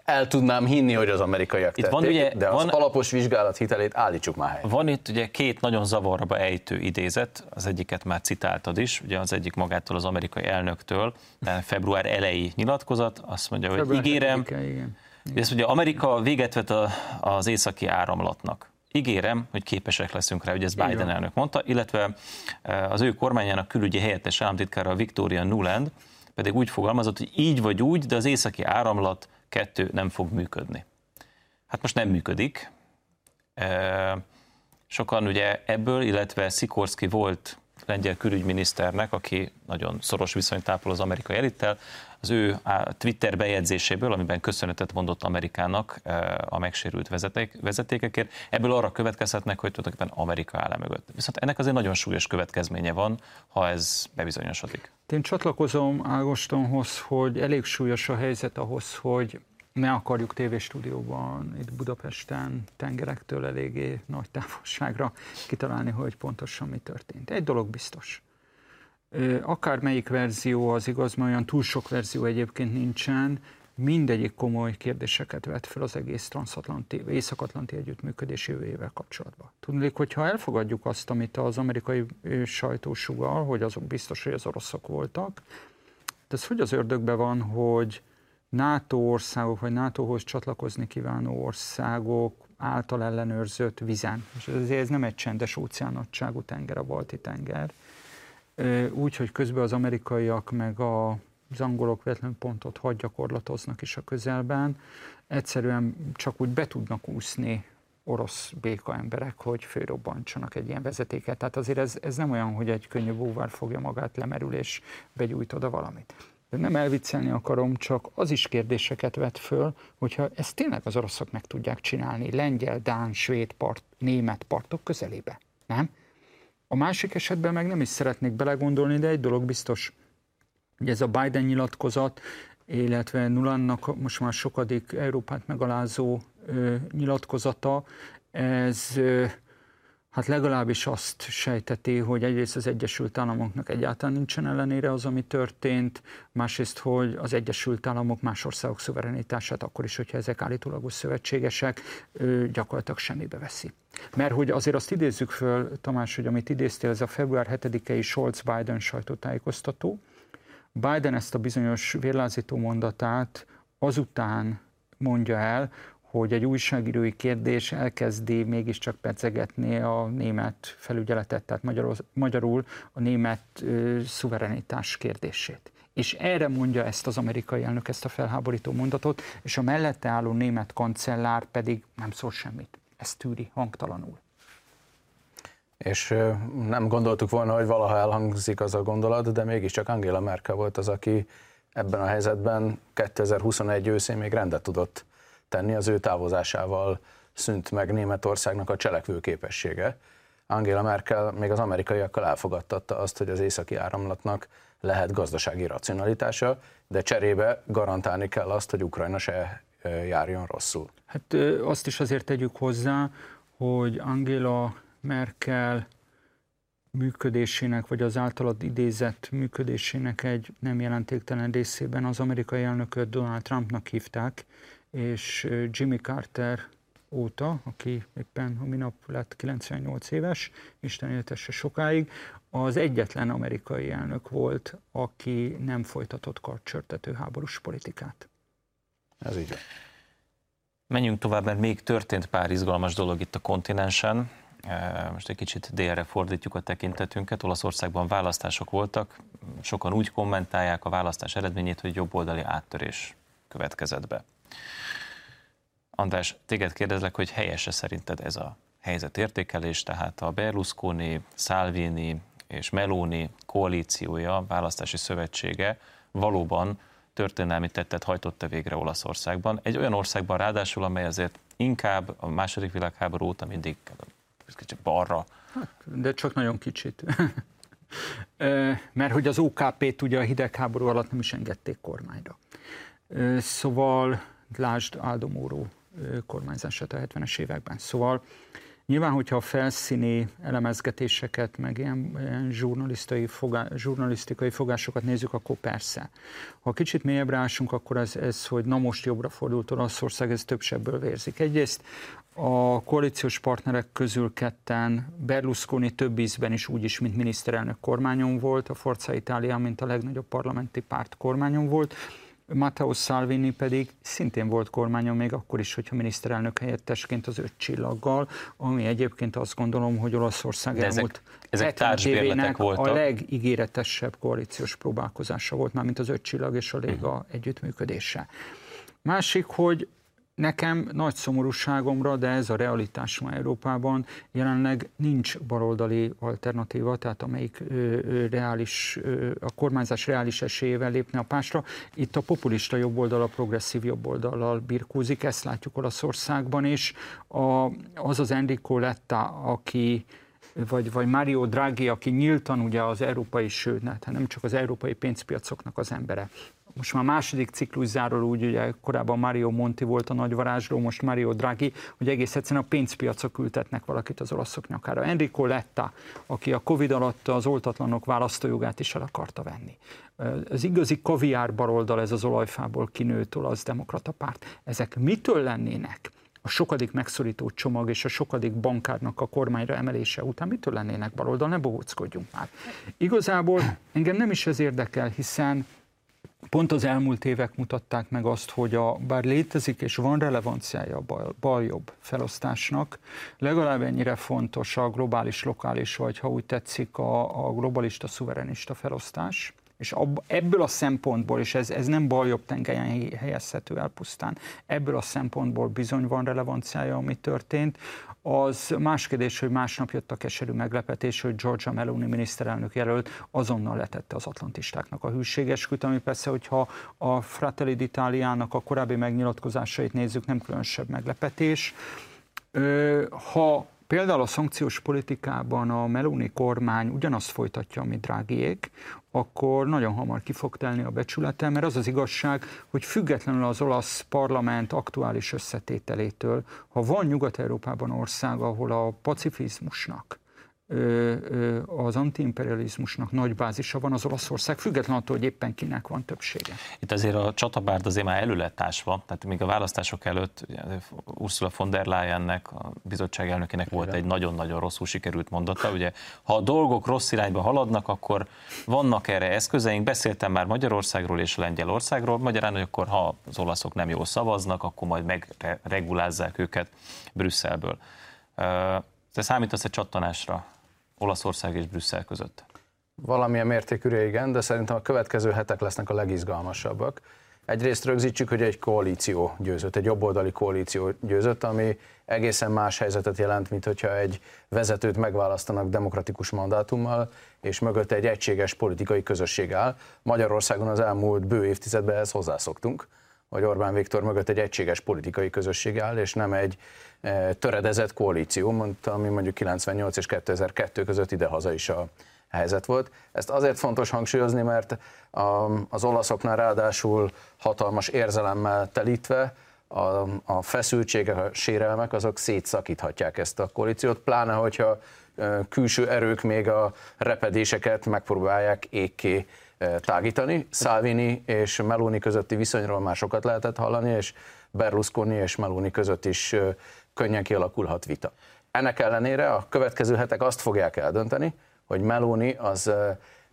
el tudnám hinni, hogy az amerikaiak itt tették, van, ugye, de az van, alapos vizsgálat hitelét állítsuk már helyre. Van itt ugye két nagyon zavarba ejtő idézet, az egyiket már citáltad is, ugye az egyik magától az amerikai elnöktől, de február elejé nyilatkozat, azt mondja, hogy február ígérem, igen, igen. Ezt ugye Amerika véget vet a, az északi áramlatnak ígérem, hogy képesek leszünk rá, hogy ez Biden elnök mondta, illetve e, az ő kormányának külügyi helyettes államtitkára Victoria Nuland pedig úgy fogalmazott, hogy így vagy úgy, de az északi áramlat kettő nem fog működni. Hát most nem működik. E, sokan ugye ebből, illetve Sikorski volt lengyel külügyminiszternek, aki nagyon szoros viszonyt tápol az amerikai elittel, az ő Twitter bejegyzéséből, amiben köszönetet mondott Amerikának e, a megsérült vezeték, vezetékekért, ebből arra következhetnek, hogy tulajdonképpen Amerika áll mögött. Viszont ennek azért nagyon súlyos következménye van, ha ez bebizonyosodik. Én csatlakozom Ágostonhoz, hogy elég súlyos a helyzet ahhoz, hogy ne akarjuk tévéstúdióban itt Budapesten tengerektől eléggé nagy távolságra kitalálni, hogy pontosan mi történt. Egy dolog biztos. Akár melyik verzió az igaz, mert olyan túl sok verzió egyébként nincsen, mindegyik komoly kérdéseket vet fel az egész transatlanti, észak-atlanti együttműködés jövőjével kapcsolatban. Tudnék, hogyha elfogadjuk azt, amit az amerikai sajtó sugal, hogy azok biztos, hogy az oroszok voltak, de ez hogy az ördögben van, hogy NATO országok, vagy NATO-hoz csatlakozni kívánó országok által ellenőrzött vizen. És ezért ez nem egy csendes óceánnagyságú tenger, a balti tenger. Úgy, hogy közben az amerikaiak meg a az angolok véletlenül pontot hadgyakorlatoznak is a közelben, egyszerűen csak úgy be tudnak úszni orosz béka emberek, hogy főrobbantsanak egy ilyen vezetéket. Tehát azért ez, ez nem olyan, hogy egy könnyű búvár fogja magát, lemerül és begyújt oda valamit. De nem elviccelni akarom, csak az is kérdéseket vet föl, hogyha ezt tényleg az oroszok meg tudják csinálni, lengyel, dán, svéd part, német partok közelébe, nem? A másik esetben meg nem is szeretnék belegondolni, de egy dolog biztos, hogy ez a Biden nyilatkozat, illetve Nulannak most már sokadik Európát megalázó ö, nyilatkozata, ez ö, hát legalábbis azt sejteti, hogy egyrészt az Egyesült Államoknak egyáltalán nincsen ellenére az, ami történt, másrészt, hogy az Egyesült Államok más országok szuverenitását, akkor is, hogyha ezek állítólagos szövetségesek, gyakorlatilag semmibe veszi. Mert hogy azért azt idézzük föl, Tamás, hogy amit idéztél, ez a február 7-i Scholz-Biden sajtótájékoztató. Biden ezt a bizonyos vérlázító mondatát azután mondja el, hogy egy újságírói kérdés elkezdi mégiscsak pedzegetni a német felügyeletet, tehát magyarul, magyarul a német ö, szuverenitás kérdését. És erre mondja ezt az amerikai elnök, ezt a felháborító mondatot, és a mellette álló német kancellár pedig nem szól semmit. Ezt tűri hangtalanul. És nem gondoltuk volna, hogy valaha elhangzik az a gondolat, de mégiscsak Angela Merkel volt az, aki ebben a helyzetben 2021 őszén még rendet tudott tenni, az ő távozásával szűnt meg Németországnak a cselekvő képessége. Angela Merkel még az amerikaiakkal elfogadtatta azt, hogy az északi áramlatnak lehet gazdasági racionalitása, de cserébe garantálni kell azt, hogy Ukrajna se járjon rosszul. Hát azt is azért tegyük hozzá, hogy Angela Merkel működésének, vagy az általad idézett működésének egy nem jelentéktelen részében az amerikai elnököt Donald Trumpnak hívták, és Jimmy Carter óta, aki éppen a minap lett 98 éves, Isten éltesse sokáig, az egyetlen amerikai elnök volt, aki nem folytatott karcsörtető háborús politikát. Ez így van. Menjünk tovább, mert még történt pár izgalmas dolog itt a kontinensen. Most egy kicsit délre fordítjuk a tekintetünket. Olaszországban választások voltak. Sokan úgy kommentálják a választás eredményét, hogy jobboldali áttörés következett be. András, téged kérdezlek, hogy helyese szerinted ez a helyzetértékelés, tehát a Berlusconi, Salvini és Meloni koalíciója, választási szövetsége valóban történelmi tettet hajtotta végre Olaszországban. Egy olyan országban ráadásul, amely azért inkább a második világháború óta mindig kicsit balra. Hát, de csak nagyon kicsit. [laughs] Mert hogy az OKP-t ugye a hidegháború alatt nem is engedték kormányra. Szóval lásd Aldo kormányzását a 70-es években. Szóval nyilván, hogyha a felszíni elemezgetéseket, meg ilyen, ilyen zsurnalisztikai, fogá, zsurnalisztikai fogásokat nézzük, akkor persze. Ha kicsit mélyebbre ásunk, akkor ez, ez, hogy na most jobbra fordult Olaszország, ez több sebből vérzik. Egyrészt a koalíciós partnerek közül ketten Berlusconi több ízben is úgy is, mint miniszterelnök kormányon volt, a Forza Italia, mint a legnagyobb parlamenti párt kormányon volt, Matteo Salvini pedig szintén volt kormányon még akkor is, hogyha miniszterelnök helyettesként az öt csillaggal, ami egyébként azt gondolom, hogy Olaszország De elmúlt ezek, ezek voltak. a legígéretesebb koalíciós próbálkozása volt, már mint az öt csillag és a Léga uh-huh. együttműködése. Másik, hogy Nekem nagy szomorúságomra, de ez a realitás ma Európában, jelenleg nincs baloldali alternatíva, tehát amelyik ö, ö, reális, ö, a kormányzás reális esélyével lépne a pásra. Itt a populista jobboldal, a progresszív jobboldallal birkózik, ezt látjuk Olaszországban is. A, az az Enrico Letta, aki vagy, vagy Mario Draghi, aki nyíltan ugye az európai, sőt, hát nem csak az európai pénzpiacoknak az embere, most már második ciklus zárul úgy, ugye korábban Mario Monti volt a nagy varázsló, most Mario Draghi, hogy egész egyszerűen a pénzpiacok ültetnek valakit az olaszok nyakára. Enrico Letta, aki a Covid alatt az oltatlanok választójogát is el akarta venni. Az igazi kaviár baloldal, ez az olajfából kinőtt olasz demokrata párt. Ezek mitől lennének? a sokadik megszorító csomag és a sokadik bankárnak a kormányra emelése után mitől lennének baloldal, ne bohóckodjunk már. Igazából engem nem is ez érdekel, hiszen Pont az elmúlt évek mutatták meg azt, hogy a, bár létezik és van relevanciája a bal-jobb felosztásnak, legalább ennyire fontos a globális, lokális, vagy ha úgy tetszik, a, a globalista, szuverenista felosztás, És ebből a szempontból, és ez, ez nem bal-jobb tengelyen helyezhető el pusztán, ebből a szempontból bizony van relevanciája, ami történt. Az más kérdés, hogy másnap jött a keserű meglepetés, hogy Georgia Meloni miniszterelnök jelölt azonnal letette az atlantistáknak a hűségesküt, ami persze, hogyha a Fratelli d'Italiának a korábbi megnyilatkozásait nézzük, nem különösebb meglepetés. Ha például a szankciós politikában a Meloni kormány ugyanazt folytatja, mint Drágiék, akkor nagyon hamar ki fog telni a becsülete, mert az az igazság, hogy függetlenül az olasz parlament aktuális összetételétől, ha van Nyugat-Európában ország, ahol a pacifizmusnak, az antiimperializmusnak nagy bázisa van az Olaszország, független attól, hogy éppen kinek van többsége. Itt azért a csatabárd azért már elő lett ásva, tehát még a választások előtt Ursula von der Leyennek, a bizottság elnökének volt egy nagyon-nagyon rosszul sikerült mondata, ugye ha a dolgok rossz irányba haladnak, akkor vannak erre eszközeink, beszéltem már Magyarországról és Lengyelországról, magyarán, hogy akkor ha az olaszok nem jól szavaznak, akkor majd megregulázzák őket Brüsszelből. Te számítasz egy csattanásra Olaszország és Brüsszel között? Valamilyen mértékűre igen, de szerintem a következő hetek lesznek a legizgalmasabbak. Egyrészt rögzítsük, hogy egy koalíció győzött, egy jobboldali koalíció győzött, ami egészen más helyzetet jelent, mint hogyha egy vezetőt megválasztanak demokratikus mandátummal, és mögötte egy egységes politikai közösség áll. Magyarországon az elmúlt bő évtizedben ehhez hozzászoktunk, hogy Orbán Viktor mögött egy egységes politikai közösség áll, és nem egy e, töredezett koalíció, ami mondjuk 98 és 2002 között idehaza is a helyzet volt. Ezt azért fontos hangsúlyozni, mert az olaszoknál ráadásul hatalmas érzelemmel telítve a, a feszültségek, a sérelmek, azok szétszakíthatják ezt a koalíciót, pláne hogyha e, külső erők még a repedéseket megpróbálják ékké tágítani. Salvini és Meloni közötti viszonyról már sokat lehetett hallani, és Berlusconi és Meloni között is könnyen kialakulhat vita. Ennek ellenére a következő hetek azt fogják eldönteni, hogy Meloni az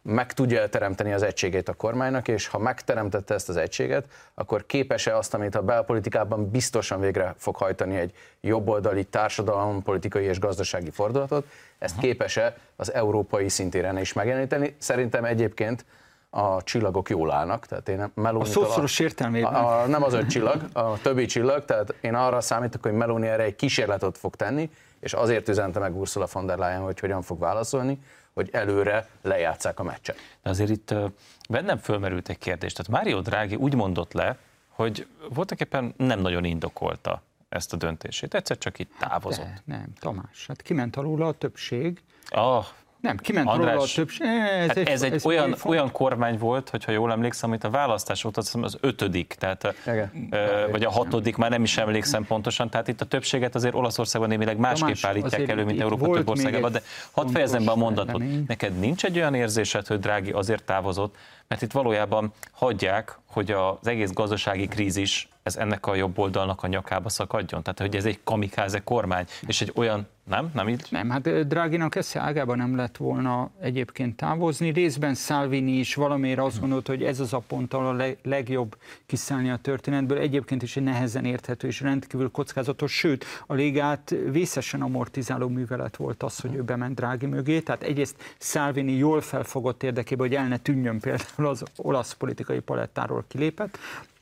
meg tudja teremteni az egységét a kormánynak, és ha megteremtette ezt az egységet, akkor képes-e azt, amit a belpolitikában biztosan végre fog hajtani egy jobboldali társadalom, politikai és gazdasági fordulatot, ezt képes-e az európai szintéren is megjeleníteni. Szerintem egyébként a csillagok jól állnak. Tehát én Meloni a szószoros értelmében. A, a, nem az öt csillag, a többi csillag, tehát én arra számítok, hogy Meloni erre egy kísérletet fog tenni, és azért üzente meg Ursula von der Leyen, hogy hogyan fog válaszolni, hogy előre lejátszák a meccset. De azért itt bennem fölmerült egy kérdés. Tehát Mário Draghi úgy mondott le, hogy voltak éppen nem nagyon indokolta ezt a döntését. Egyszer csak itt távozott. De, nem, Tamás, hát kiment alul a többség. Ah, nem, kiment András, róla a többség. Ez, hát egy, ez egy ez olyan, olyan kormány volt, hogyha jól emlékszem, amit a választás óta az ötödik, tehát, Igen. vagy a hatodik, már nem is emlékszem pontosan, tehát itt a többséget azért Olaszországban némileg másképp más, állítják elő, mint Európa több országában, de hadd fejezem be a mondatot. Neked nincs egy olyan érzésed, hogy Drági azért távozott, mert itt valójában hagyják, hogy az egész gazdasági krízis ez ennek a jobb oldalnak a nyakába szakadjon? Tehát, hogy ez egy kamikáze kormány, és egy olyan, nem? Nem így? Nem, hát Dráginak esze ágában nem lett volna egyébként távozni. Részben Salvini is valamiért azt gondolt, hogy ez az a pont, ahol a legjobb kiszállni a történetből. Egyébként is egy nehezen érthető és rendkívül kockázatos, sőt, a légát vészesen amortizáló művelet volt az, hogy ő bement Drági mögé. Tehát egyrészt Salvini jól felfogott érdekében, hogy el ne tűnjön például az olasz politikai palettáról kilépett.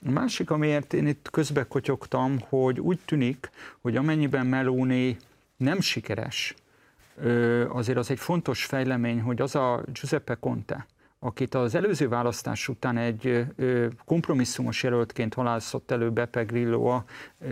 A másik, amiért én itt közbe kotyogtam, hogy úgy tűnik, hogy amennyiben Meloni nem sikeres, azért az egy fontos fejlemény, hogy az a Giuseppe Conte, akit az előző választás után egy kompromisszumos jelöltként halászott elő Beppe Grillo,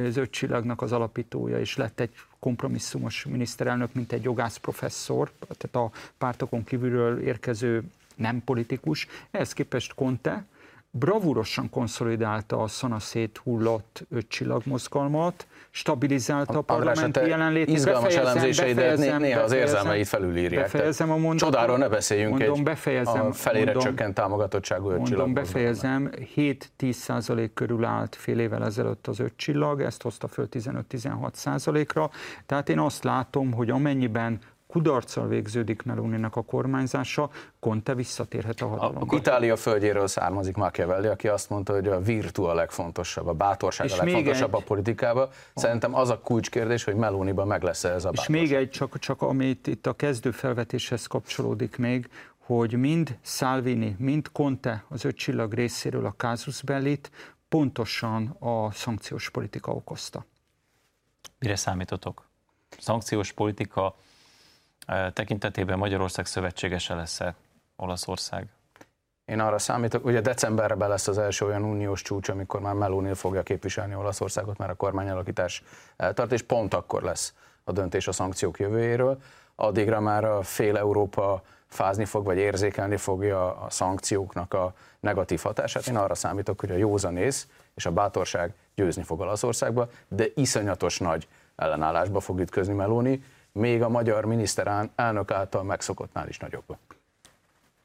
az öt csillagnak az alapítója, és lett egy kompromisszumos miniszterelnök, mint egy jogász professzor, tehát a pártokon kívülről érkező nem politikus. Ehhez képest Conte, bravúrosan konszolidálta a szanaszét hullott csillagmozgalmat, stabilizálta a parlamenti jelenlétet. Izgalmas befejezem, elemzéseidet befejezem, néha az érzelmeit felülírják. Befejezem a mondatot. Csodáról ne beszéljünk mondom, egy befejezem, a felére mondom, csökkent támogatottságú öt Mondom, befejezem, 7-10 százalék körül állt fél évvel ezelőtt az öt csillag, ezt hozta föl 15-16 százalékra. Tehát én azt látom, hogy amennyiben kudarccal végződik Meloninak a kormányzása, Conte visszatérhet a hatalomba. A, Itália földjéről származik Machiavelli, aki azt mondta, hogy a virtu a legfontosabb, a bátorság és a legfontosabb egy... a politikában. Szerintem az a kulcskérdés, hogy Meloniban meg lesz -e ez a bátorság. És még egy, csak, csak amit itt a kezdő felvetéshez kapcsolódik még, hogy mind Salvini, mind Conte az öt csillag részéről a Casus Bellit pontosan a szankciós politika okozta. Mire számítotok? Szankciós politika tekintetében Magyarország szövetségese lesz-e Olaszország? Én arra számítok, ugye decemberben lesz az első olyan uniós csúcs, amikor már Meloni fogja képviselni Olaszországot, mert a kormányalakítás eltart, és pont akkor lesz a döntés a szankciók jövőjéről. Addigra már a fél Európa fázni fog, vagy érzékelni fogja a szankcióknak a negatív hatását. Én arra számítok, hogy a józanész és a bátorság győzni fog Olaszországba, de iszonyatos nagy ellenállásba fog ütközni Meloni, még a magyar miniszter elnök által megszokottnál is nagyobb.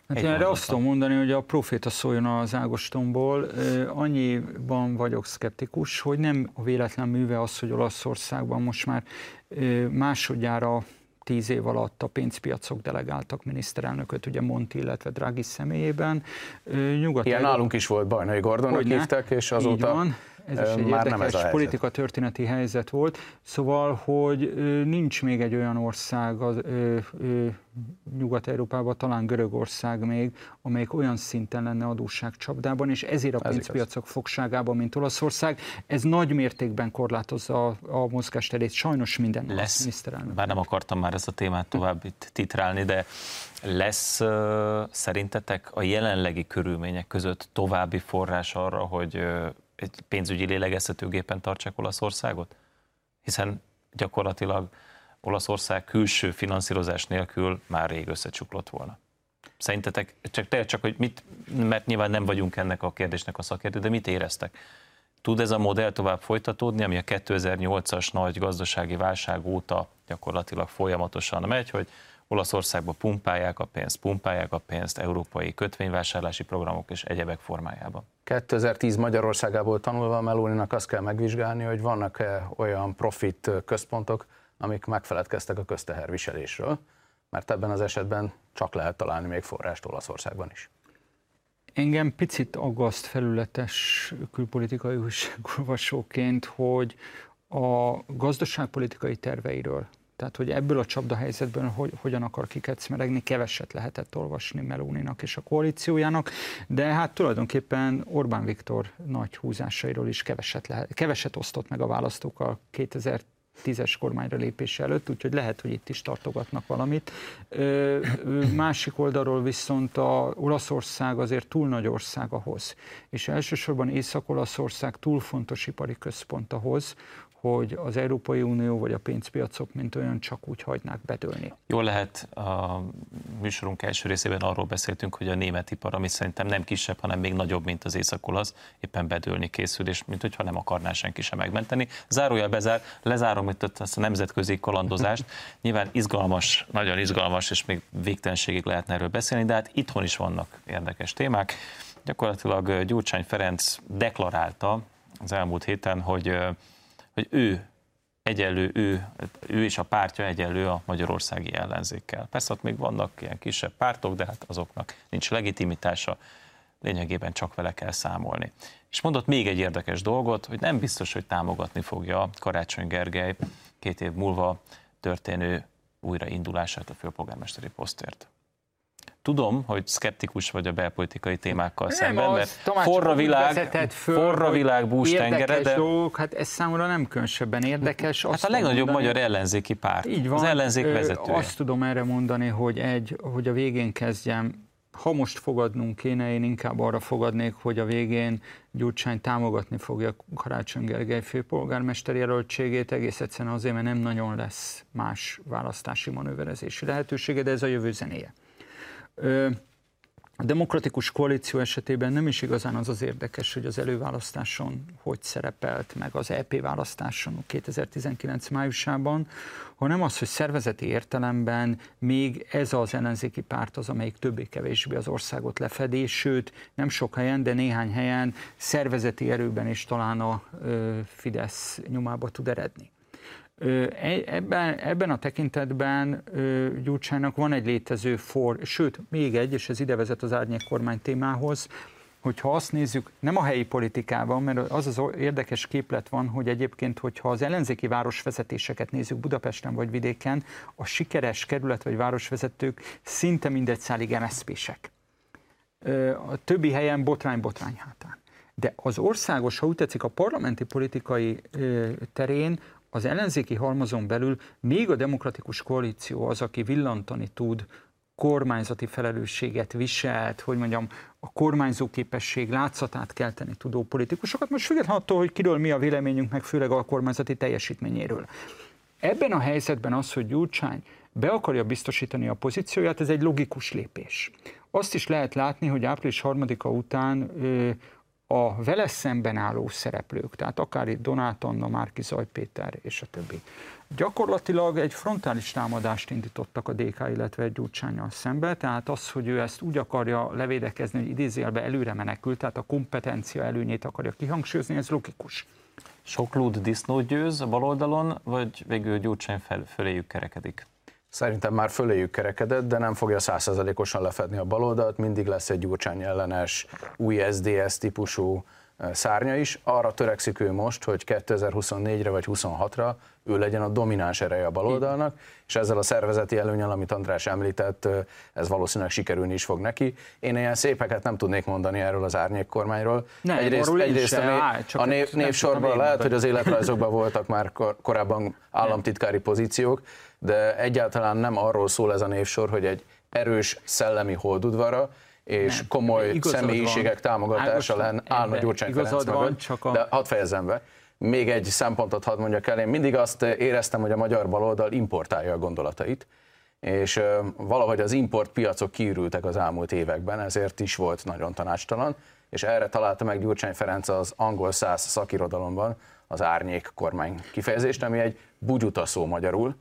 Hát én erre azt tudom mondani, hogy a proféta szóljon az Ágostonból. Annyiban vagyok szkeptikus, hogy nem a véletlen műve az, hogy Olaszországban most már másodjára tíz év alatt a pénzpiacok delegáltak miniszterelnököt, ugye Monti, illetve Draghi személyében. Nyugat Ilyen nálunk is volt Bajnai Gordonnak hívták, és azóta... van ez is egy Már érdekes nem ez politika történeti helyzet volt. Szóval, hogy nincs még egy olyan ország az, Nyugat-Európában, talán Görögország még, amelyik olyan szinten lenne adósságcsapdában, és ezért a pénzpiacok ez fogságában, mint Olaszország. Ez nagy mértékben korlátozza a, a mozgásterét sajnos minden lesz, miniszterelnök. Bár nem akartam már ezt a témát tovább itt titrálni, de lesz uh, szerintetek a jelenlegi körülmények között további forrás arra, hogy uh, egy pénzügyi lélegeztetőgépen tartsák Olaszországot? Hiszen gyakorlatilag Olaszország külső finanszírozás nélkül már rég összecsuklott volna. Szerintetek, csak, csak hogy mit, mert nyilván nem vagyunk ennek a kérdésnek a szakértő, de mit éreztek? Tud ez a modell tovább folytatódni, ami a 2008-as nagy gazdasági válság óta gyakorlatilag folyamatosan megy, hogy Olaszországba pumpálják a pénzt, pumpálják a pénzt európai kötvényvásárlási programok és egyebek formájában. 2010 Magyarországából tanulva Melóninak azt kell megvizsgálni, hogy vannak-e olyan profit központok, amik megfeledkeztek a közteherviselésről, mert ebben az esetben csak lehet találni még forrást Olaszországban is. Engem picit aggaszt felületes külpolitikai újságolvasóként, hogy a gazdaságpolitikai terveiről, tehát, hogy ebből a csapdahelyzetből hogy, hogyan akar kikecmeregni, keveset lehetett olvasni Melóninak és a koalíciójának, de hát tulajdonképpen Orbán Viktor nagy húzásairól is keveset, lehet, keveset osztott meg a választókkal 2000 tízes kormányra lépése előtt, úgyhogy lehet, hogy itt is tartogatnak valamit. Másik oldalról viszont a Olaszország azért túl nagy ország ahhoz, és elsősorban Észak-Olaszország túl fontos ipari központ ahhoz, hogy az Európai Unió vagy a pénzpiacok mint olyan csak úgy hagynák bedőlni. Jól lehet, a műsorunk első részében arról beszéltünk, hogy a német ipar, ami szerintem nem kisebb, hanem még nagyobb, mint az észak éppen bedőlni készül, és mint hogyha nem akarná senki sem megmenteni. Zárójel bezár, lezárom itt ezt a nemzetközi kalandozást. [laughs] Nyilván izgalmas, nagyon izgalmas, és még végtelenségig lehetne erről beszélni, de hát itthon is vannak érdekes témák. Gyakorlatilag Gyurcsány Ferenc deklarálta az elmúlt héten, hogy hogy ő egyenlő, ő, ő és a pártja egyenlő a magyarországi ellenzékkel. Persze ott még vannak ilyen kisebb pártok, de hát azoknak nincs legitimitása, lényegében csak vele kell számolni. És mondott még egy érdekes dolgot, hogy nem biztos, hogy támogatni fogja Karácsony Gergely két év múlva történő újraindulását a főpolgármesteri posztért. Tudom, hogy szkeptikus vagy a belpolitikai témákkal nem szemben, mert forra világ, föl, forra világ bús tengere, de... Dolgok, hát ez számomra nem különösebben érdekes. Hát a legnagyobb mondani, magyar ellenzéki párt, így van, az ellenzék vezetője. Azt tudom erre mondani, hogy egy, hogy a végén kezdjem ha most fogadnunk kéne, én inkább arra fogadnék, hogy a végén Gyurcsány támogatni fogja Karácsony Gergely főpolgármester jelöltségét, egész egyszerűen azért, mert nem nagyon lesz más választási manőverezési lehetősége, de ez a jövő zenéje. A demokratikus koalíció esetében nem is igazán az az érdekes, hogy az előválasztáson hogy szerepelt meg az EP választáson 2019 májusában, hanem az, hogy szervezeti értelemben még ez az ellenzéki párt az, amelyik többé-kevésbé az országot lefedi, sőt nem sok helyen, de néhány helyen szervezeti erőben is talán a Fidesz nyomába tud eredni. E, ebben, ebben a tekintetben Gyurcsánynak van egy létező for, sőt, még egy, és ez ide vezet az árnyék kormány témához, hogyha azt nézzük, nem a helyi politikában, mert az az érdekes képlet van, hogy egyébként, hogyha az ellenzéki városvezetéseket nézzük Budapesten vagy vidéken, a sikeres kerület vagy városvezetők szinte mindegy szálig MSZP-sek. A többi helyen botrány-botrány hátán. De az országos, ha úgy tetszik, a parlamenti politikai terén az ellenzéki halmazon belül még a demokratikus koalíció az, aki villantani tud kormányzati felelősséget viselt, hogy mondjam, a kormányzó képesség látszatát kelteni tudó politikusokat, most függetlenül attól, hogy kiről mi a véleményünk, meg főleg a kormányzati teljesítményéről. Ebben a helyzetben az, hogy Gyurcsány be akarja biztosítani a pozícióját, ez egy logikus lépés. Azt is lehet látni, hogy április harmadika után a vele szemben álló szereplők, tehát akár itt Donát Anna, Márki Zaj Péter és a többi, gyakorlatilag egy frontális támadást indítottak a DK, illetve egy Gyurcsányjal szembe, tehát az, hogy ő ezt úgy akarja levédekezni, hogy idézélbe előre menekül, tehát a kompetencia előnyét akarja kihangsúlyozni, ez logikus. Sok lúd disznót győz a baloldalon, vagy végül Gyurcsány fel, föléjük kerekedik? Szerintem már föléjük kerekedett, de nem fogja százszerzalékosan lefedni a baloldalt, mindig lesz egy Gyurcsány ellenes, új SDS típusú szárnya is. Arra törekszik ő most, hogy 2024-re vagy 26-ra ő legyen a domináns ereje a baloldalnak, és ezzel a szervezeti előnyel, amit András említett, ez valószínűleg sikerülni is fog neki. Én ilyen szépeket nem tudnék mondani erről az árnyék kormányról. Nem, egyrészt, egyrészt a, név, áll, a név, névsorban lehet, hogy az életrajzokban voltak már korábban [laughs] államtitkári pozíciók, de egyáltalán nem arról szól ez a névsor, hogy egy erős szellemi holdudvara, és nem, komoly személyiségek van. támogatása lenne állna Gyurcsány Ferenc mögött, csak a... de hadd fejezzem be. Még egy szempontot hadd mondjak el, én mindig azt éreztem, hogy a magyar baloldal importálja a gondolatait, és valahogy az importpiacok kiürültek az elmúlt években, ezért is volt nagyon tanácstalan, és erre találta meg Gyurcsány Ferenc az angol száz szakirodalomban az árnyék kormány kifejezést, ami egy bugyuta szó magyarul,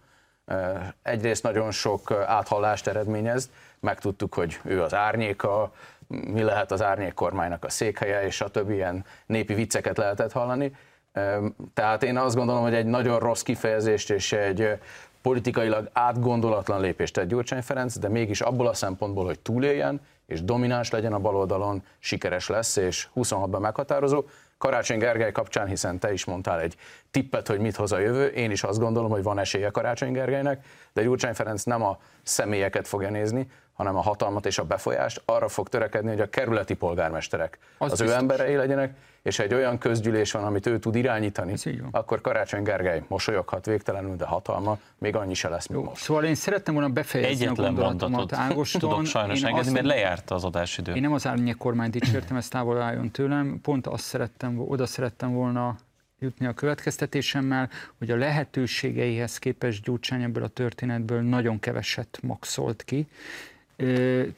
egyrészt nagyon sok áthallást eredményez, megtudtuk, hogy ő az árnyéka, mi lehet az árnyék kormánynak a székhelye, és a többi ilyen népi vicceket lehetett hallani. Tehát én azt gondolom, hogy egy nagyon rossz kifejezést és egy politikailag átgondolatlan lépést tett Gyurcsány Ferenc, de mégis abból a szempontból, hogy túléljen, és domináns legyen a baloldalon, sikeres lesz, és 26-ban meghatározó. Karácsony Gergely kapcsán, hiszen te is mondtál egy tippet, hogy mit hoz a jövő, én is azt gondolom, hogy van esélye Karácsony Gergelynek, de Gyurcsány Ferenc nem a személyeket fogja nézni, hanem a hatalmat és a befolyást arra fog törekedni, hogy a kerületi polgármesterek az, az ő emberei legyenek, és egy olyan közgyűlés van, amit ő tud irányítani, akkor Karácsony Gergely mosolyoghat végtelenül, de hatalma még annyi se lesz, mint most. Szóval én szerettem volna befejezni Egyetlen a gondolatomat Ágoston. Tudok sajnos engedni, mert lejárt az adásidő. Én nem az árnyék kormányt dicsértem, ezt távol álljon tőlem, pont azt szerettem, oda szerettem volna jutni a következtetésemmel, hogy a lehetőségeihez képest Gyurcsány ebből a történetből nagyon keveset maxolt ki.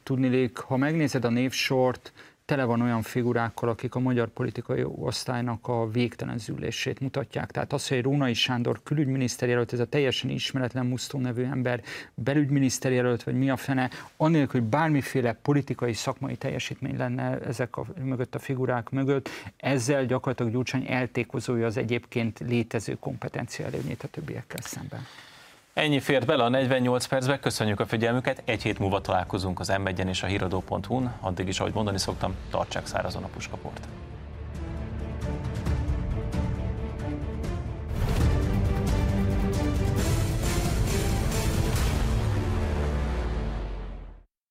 Tudnilék, ha megnézed a névsort, tele van olyan figurákkal, akik a magyar politikai osztálynak a végtelen zűlését mutatják. Tehát az, hogy Rónai Sándor külügyminiszter jelölt, ez a teljesen ismeretlen Musztó nevű ember belügyminiszter jelölt, vagy mi a fene, annélkül, hogy bármiféle politikai, szakmai teljesítmény lenne ezek a, mögött a figurák mögött, ezzel gyakorlatilag Gyurcsány eltékozolja az egyébként létező kompetencia előnyét a többiekkel szemben. Ennyi fért bele a 48 percbe, köszönjük a figyelmüket, egy hét múlva találkozunk az m és a híradó.hu-n, addig is, ahogy mondani szoktam, tartsák szárazon a puskaport.